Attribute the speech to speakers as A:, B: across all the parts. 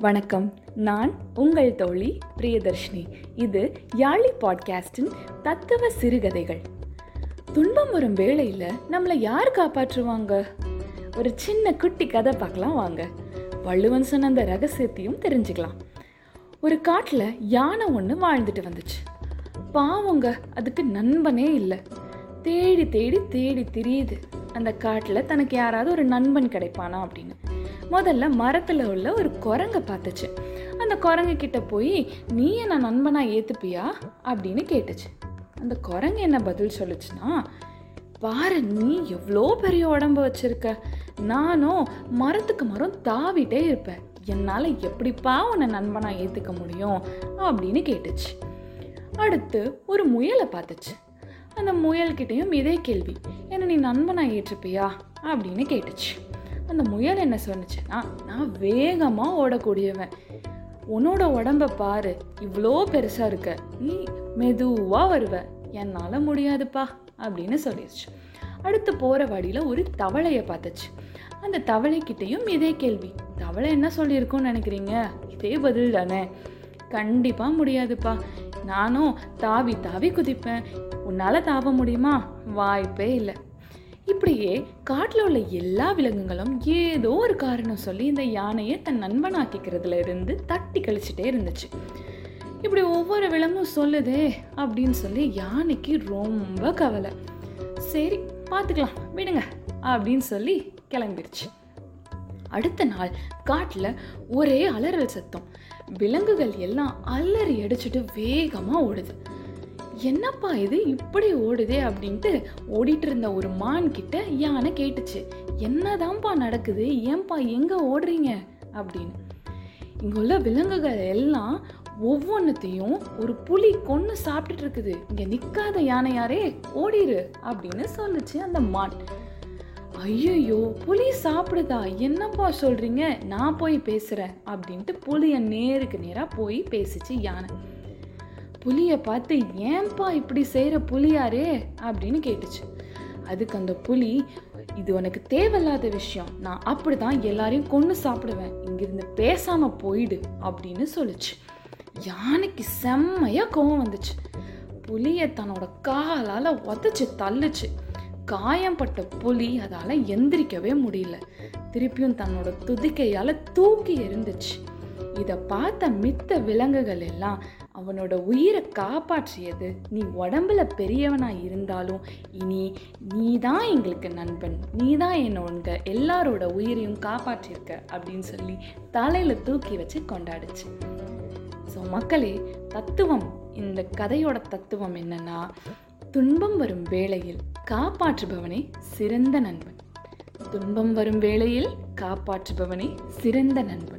A: வணக்கம். நான் உங்கள் தோழி பிரியதர்ஷினி. இது யாழி பாட்காஸ்டின் தத்துவ சிறுகதைகள். துன்பம் வரும் வேளையில் நம்மளை யார் காப்பாற்றுவாங்க? ஒரு சின்ன குட்டி கதை பார்க்கலாம் வாங்க. வள்ளுவன் சொன்ன அந்த ரகசியத்தையும் தெரிஞ்சுக்கலாம். ஒரு காட்டில் யானை ஒன்று வாழ்ந்துட்டு வந்துச்சு. பாவங்க அதுக்கு நண்பனே இல்லை. தேடி தேடி தேடி திரியுது. அந்த காட்டில் தனக்கு யாராவது ஒரு நண்பன் கிடைப்பானா அப்படின்னு. முதல்ல மரத்தில் உள்ள ஒரு குரங்கை பார்த்துச்சு. அந்த குரங்கு கிட்ட போய் நீ என்ன நண்பனா ஏற்றுப்பியா அப்படின்னு கேட்டுச்சு. அந்த குரங்கு என்ன பதில் சொல்லுச்சுன்னா பாரு நீ எவ்வளோ பெரிய உடம்பு வச்சிருக்க. நானும் மரத்துக்கு மரம் தாவிட்டே இருப்பேன். என்னால் எப்படிப்பா உன்னை நண்பனாக ஏற்றுக்க முடியும்? அப்படின்னு கேட்டுச்சு. அடுத்து ஒரு முயலை பார்த்துச்சு. அந்த முயல்கிட்டையும் இதே கேள்வி என்ன நீ நண்பனாக ஏற்றுப்பியா அப்படின்னு கேட்டுச்சு. அந்த முயல் என்ன சொன்னுச்சுன்னா நான் வேகமாக ஓடக்கூடியவன். உன்னோட உடம்ப பாரு இவ்வளோ பெருசாக இருக்க. நீ மெதுவாக வருவ. என்னால் முடியாதுப்பா அப்படின்னு சொல்லிடுச்சு அடுத்து போகிற வழியில் ஒரு தவளையை பார்த்துச்சு. அந்த தவளைக்கிட்டேயும் இதே கேள்வி. தவளை என்ன சொல்லியிருக்கோன்னு நினைக்கிறீங்க? இதே பதில் தானே. கண்டிப்பாக முடியாதுப்பா. நானும் தாவி தாவி குதிப்பேன். உன்னால் தாவ முடியுமா? வாய்ப்பே இல்லை. இப்படியே காட்டில் உள்ள எல்லா விலங்குகளும் ஏதோ ஒரு காரணம் சொல்லி இந்த யானையை தன் நண்பனாக்கிக்கிறதுல இருந்து தட்டி கழிச்சிட்டே இருந்துச்சு. இப்படி ஒவ்வொரு விலங்கும் சொல்லுதே அப்படின்னு சொல்லி யானைக்கு ரொம்ப கவலை. சரி பார்த்துக்கலாம் விடுங்க அப்படின்னு சொல்லி கிளம்பிடுச்சு அடுத்த நாள் காட்டில் ஒரே அலறல் சத்தம். விலங்குகள் எல்லாம் அலறி அடிச்சுட்டு வேகமாக ஓடுது. என்னப்பா இது? இப்படி ஓடுதே அப்படின்ட்டு ஓடிட்டு இருந்த ஒரு மான் கிட்ட யானை கேட்டுச்சு. என்னதான்ப்பா நடக்குது? ஏன்பா எங்க ஓடுறீங்க? அப்படின்னு. இங்க உள்ள விலங்குகள் எல்லாம் ஒவ்வொன்றத்தையும் ஒரு புலி கொன்று சாப்பிட்டுட்டு இருக்குது இங்க நிக்காத யானையாரே ஓடிடு அப்படின்னு சொல்லுச்சு அந்த மான். ஐயோ புலி சாப்பிடுதா? என்னப்பா சொல்றீங்க? நான் போய் பேசுறேன் அப்படின்ட்டு புலிய நேருக்கு நேராக போய் பேசிச்சு யானை. புலியை பார்த்து ஏன்பா இப்படி செய்கிற புலியாரே? அப்படின்னு கேட்டுச்சு. அதுக்கு அந்த புலி இது உனக்கு தேவையில்லாத விஷயம். நான் அப்படி தான் எல்லாரையும் கொண்டு சாப்பிடுவேன். இங்கிருந்து பேசாமல் போயிடு அப்படின்னு சொல்லுச்சு. யானைக்கு செம்மையா கோவம் வந்துச்சு. புலியை தன்னோட காலால் உதச்சி தள்ளுச்சு. காயம்பட்ட புலி அதால் எந்திரிக்கவே முடியல. திருப்பியும் தன்னோட துதிக்கையால் தூக்கி எரிந்துச்சு இதை பார்த்த மித்த விலங்குகள் எல்லாம் அவனோட உயிரை காப்பாற்றியது. நீ உடம்புல பெரியவனா இருந்தாலும் இனி நீ தான் எங்களுக்கு நண்பன். நீ தான் என்னோட எல்லாரோட உயிரையும் காப்பாற்றியிருக்க அப்படின்னு சொல்லி தலையில் தூக்கி வச்சு கொண்டாடுச்சு. ஸோ மக்களே தத்துவம் இந்த கதையோட தத்துவம் என்னன்னா துன்பம் வரும் வேளையில் காப்பாற்றுபவனே சிறந்த நண்பன். துன்பம் வரும் வேளையில் காப்பாற்றுபவனே சிறந்த நண்பன்.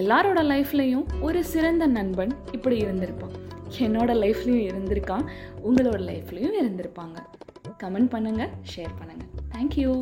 A: எல்லாரோட லைஃப்லேயும் ஒரு சிறந்த நண்பன் இப்படி இருந்திருப்பான். என்னோட லைஃப்லேயும் இருந்திருக்கான் உங்களோட லைஃப்லேயும் இருந்திருப்பாங்க. கமெண்ட் பண்ணுங்கள் ஷேர் பண்ணுங்கள் தேங்க்யூ